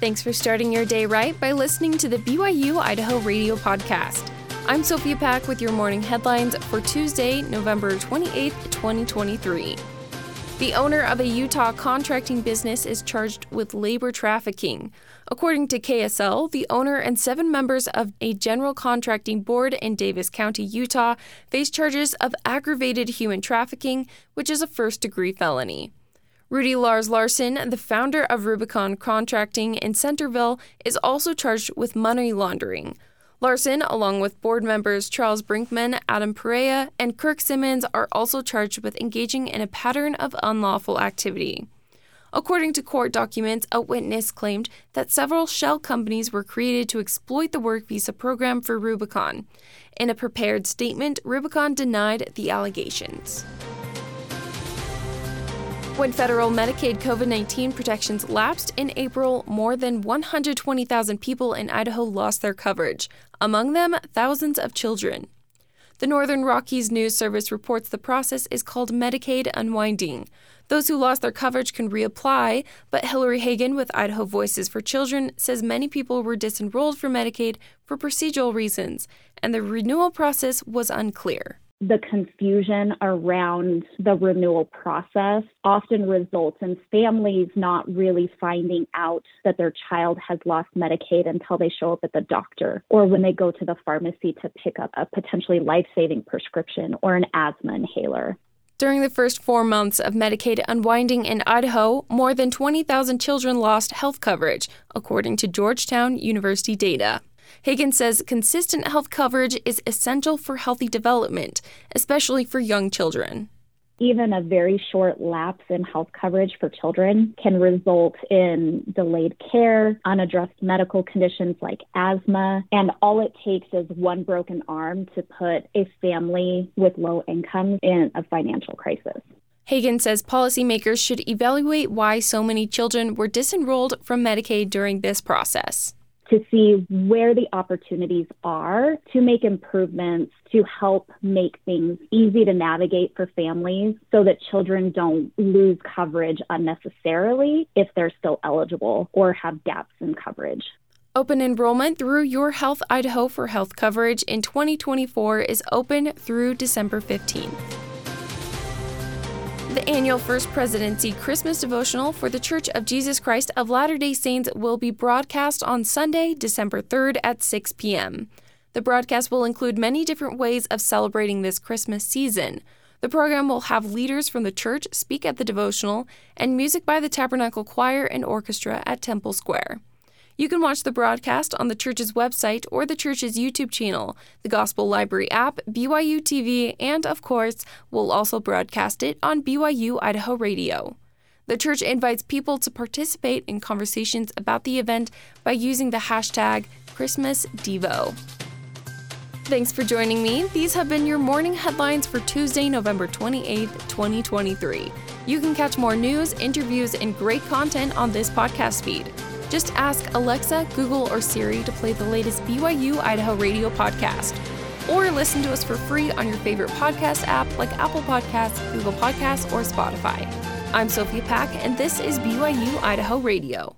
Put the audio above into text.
Thanks for starting your day right by listening to the BYU Idaho Radio Podcast. I'm Sophia Pack with your morning headlines for Tuesday, November 28, 2023. The owner of a Utah contracting business is charged with labor trafficking. According to KSL, the owner and seven members of a general contracting board in Davis County, Utah, face charges of aggravated human trafficking, which is a first degree felony. Rudy Lars Larson, the founder of Rubicon Contracting in Centerville, is also charged with money laundering. Larson, along with board members Charles Brinkman, Adam Perea, and Kirk Simmons, are also charged with engaging in a pattern of unlawful activity. According to court documents, a witness claimed that several shell companies were created to exploit the work visa program for Rubicon. In a prepared statement, Rubicon denied the allegations. When federal Medicaid COVID 19 protections lapsed in April, more than 120,000 people in Idaho lost their coverage, among them, thousands of children. The Northern Rockies News Service reports the process is called Medicaid unwinding. Those who lost their coverage can reapply, but Hillary Hagan with Idaho Voices for Children says many people were disenrolled from Medicaid for procedural reasons, and the renewal process was unclear the confusion around the renewal process often results in families not really finding out that their child has lost Medicaid until they show up at the doctor or when they go to the pharmacy to pick up a potentially life saving prescription or an asthma inhaler. During the first four months of Medicaid unwinding in Idaho, more than 20,000 children lost health coverage, according to Georgetown University data. Hagan says consistent health coverage is essential for healthy development, especially for young children. Even a very short lapse in health coverage for children can result in delayed care, unaddressed medical conditions like asthma, and all it takes is one broken arm to put a family with low incomes in a financial crisis. Hagan says policymakers should evaluate why so many children were disenrolled from Medicaid during this process to see where the opportunities are to make improvements to help make things easy to navigate for families so that children don't lose coverage unnecessarily if they're still eligible or have gaps in coverage. Open enrollment through Your Health Idaho for health coverage in 2024 is open through December 15th. The annual First Presidency Christmas devotional for The Church of Jesus Christ of Latter day Saints will be broadcast on Sunday, December 3rd at 6 p.m. The broadcast will include many different ways of celebrating this Christmas season. The program will have leaders from the church speak at the devotional and music by the Tabernacle Choir and Orchestra at Temple Square. You can watch the broadcast on the church's website or the church's YouTube channel, the Gospel Library app, BYU TV, and of course, we'll also broadcast it on BYU Idaho Radio. The church invites people to participate in conversations about the event by using the hashtag ChristmasDevo. Thanks for joining me. These have been your morning headlines for Tuesday, November 28th, 2023. You can catch more news, interviews, and great content on this podcast feed. Just ask Alexa, Google, or Siri to play the latest BYU Idaho radio podcast. Or listen to us for free on your favorite podcast app like Apple Podcasts, Google Podcasts, or Spotify. I'm Sophia Pack, and this is BYU Idaho Radio.